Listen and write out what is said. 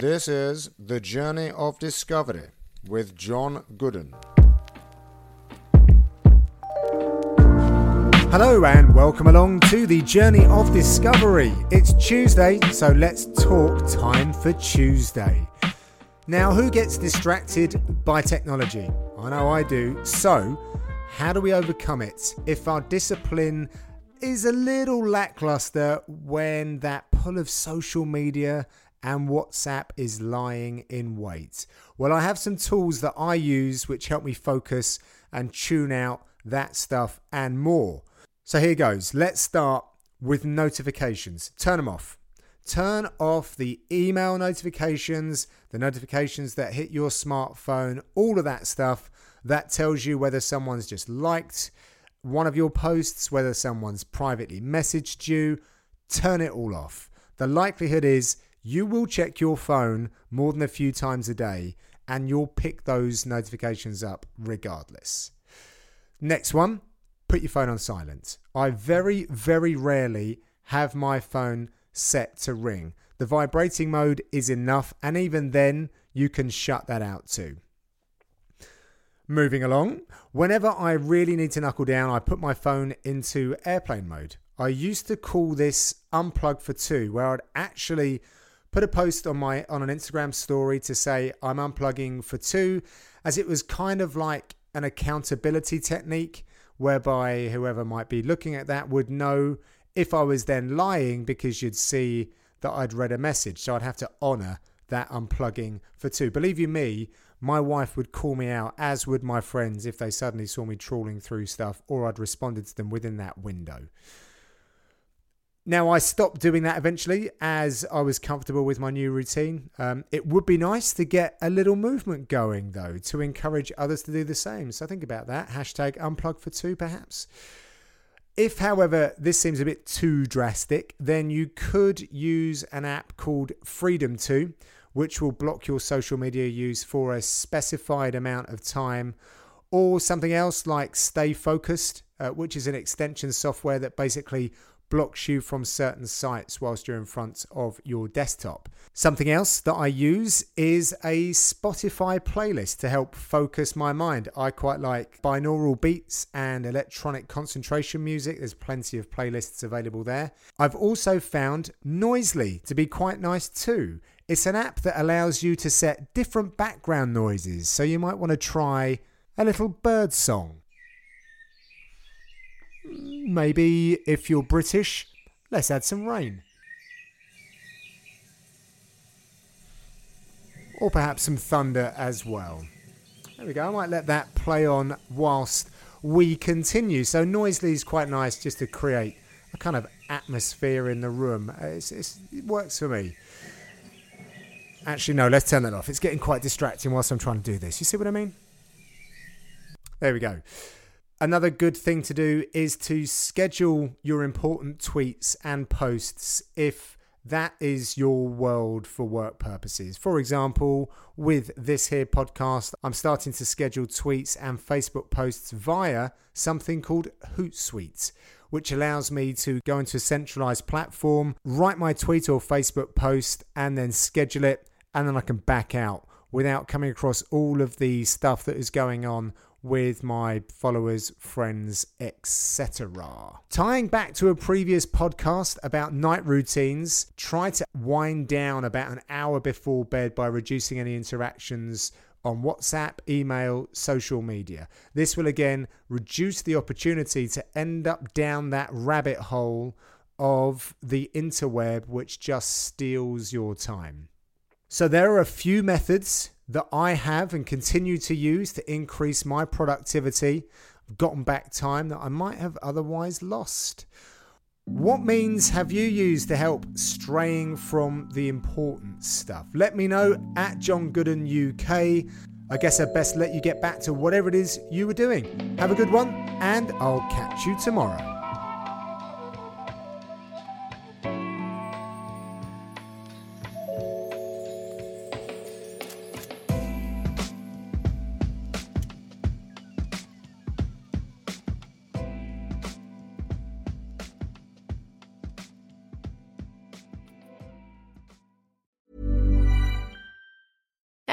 This is The Journey of Discovery with John Gooden. Hello and welcome along to the Journey of Discovery. It's Tuesday, so let's talk time for Tuesday. Now, who gets distracted by technology? I know I do. So, how do we overcome it if our discipline is a little lackluster when that pull of social media and WhatsApp is lying in wait? Well, I have some tools that I use which help me focus and tune out that stuff and more. So here goes. Let's start with notifications. Turn them off. Turn off the email notifications, the notifications that hit your smartphone, all of that stuff that tells you whether someone's just liked one of your posts, whether someone's privately messaged you. Turn it all off. The likelihood is you will check your phone more than a few times a day and you'll pick those notifications up regardless. Next one, put your phone on silent. I very, very rarely have my phone set to ring. The vibrating mode is enough, and even then, you can shut that out too. Moving along, whenever I really need to knuckle down, I put my phone into airplane mode. I used to call this unplug for two, where I'd actually put a post on my on an Instagram story to say I'm unplugging for two, as it was kind of like an accountability technique whereby whoever might be looking at that would know if I was then lying because you'd see that I'd read a message. So I'd have to honor that unplugging for two. Believe you me, my wife would call me out, as would my friends, if they suddenly saw me trawling through stuff or I'd responded to them within that window. Now, I stopped doing that eventually as I was comfortable with my new routine. Um, it would be nice to get a little movement going, though, to encourage others to do the same. So think about that. Hashtag unplug for two, perhaps. If, however, this seems a bit too drastic, then you could use an app called Freedom 2 which will block your social media use for a specified amount of time, or something else like Stay Focused, uh, which is an extension software that basically blocks you from certain sites whilst you're in front of your desktop. Something else that I use is a Spotify playlist to help focus my mind. I quite like binaural beats and electronic concentration music. There's plenty of playlists available there. I've also found Noisli to be quite nice too. It's an app that allows you to set different background noises, so you might want to try a little bird song. Maybe if you're British, let's add some rain. Or perhaps some thunder as well. There we go. I might let that play on whilst we continue. So Noisli is quite nice just to create a kind of atmosphere in the room. It's, it's, it works for me. Actually, no, let's turn that off. It's getting quite distracting whilst I'm trying to do this. You see what I mean? There we go. Another good thing to do is to schedule your important tweets and posts if that is your world for work purposes. For example, with this here podcast, I'm starting to schedule tweets and Facebook posts via something called Hootsuite, which allows me to go into a centralized platform, write my tweet or Facebook post, and then schedule it and then I can back out without coming across all of the stuff that is going on with my followers, friends, etc. Tying back to a previous podcast about night routines, try to wind down about an hour before bed by reducing any interactions on WhatsApp, email, social media. This will again reduce the opportunity to end up down that rabbit hole of the interweb, which just steals your time. So, there are a few methods that I have and continue to use to increase my productivity. I've gotten back time that I might have otherwise lost. What means have you used to help straying from the important stuff? Let me know at John Gooden UK. I guess I'd best let you get back to whatever it is you were doing. Have a good one, and I'll catch you tomorrow.